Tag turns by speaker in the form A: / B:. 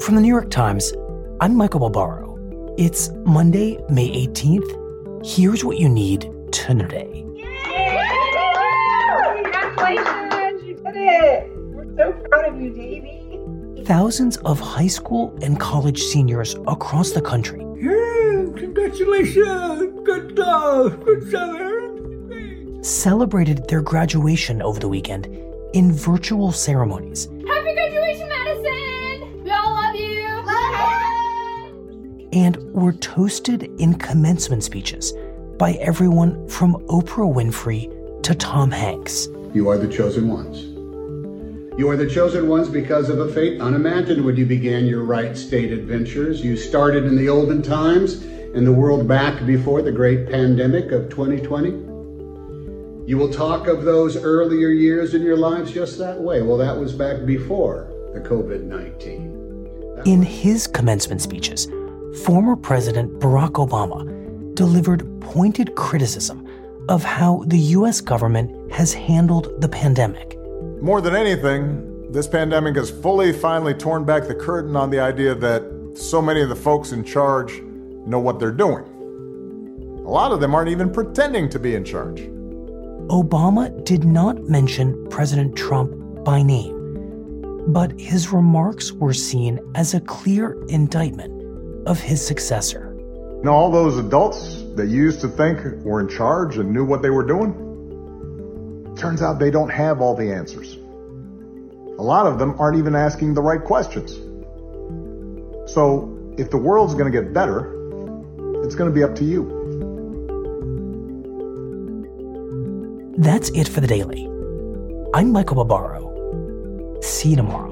A: From the New York Times, I'm Michael Barbaro. It's Monday, May 18th. Here's what you need to know today.
B: Congratulations! You did it! We're so proud of you, Davy.
A: Thousands of high school and college seniors across the country.
C: Yeah, congratulations! Good job! Good job,
A: Celebrated their graduation over the weekend in virtual ceremonies.
D: Happy graduation, Madison!
A: And were toasted in commencement speeches by everyone from Oprah Winfrey to Tom Hanks.
E: You are the chosen ones. You are the chosen ones because of a fate unimagined when you began your Wright State adventures. You started in the olden times in the world back before the great pandemic of 2020. You will talk of those earlier years in your lives just that way. Well, that was back before the COVID 19.
A: In his commencement speeches, former President Barack Obama delivered pointed criticism of how the U.S. government has handled the pandemic.
F: More than anything, this pandemic has fully, finally torn back the curtain on the idea that so many of the folks in charge know what they're doing. A lot of them aren't even pretending to be in charge.
A: Obama did not mention President Trump by name, but his remarks were seen as a clear indictment of his successor.
F: Know, all those adults that you used to think were in charge and knew what they were doing, turns out they don't have all the answers. A lot of them aren't even asking the right questions. So, if the world's going to get better, it's going to be up to you.
A: That's it for the daily. I'm Michael Barbaro. See you tomorrow.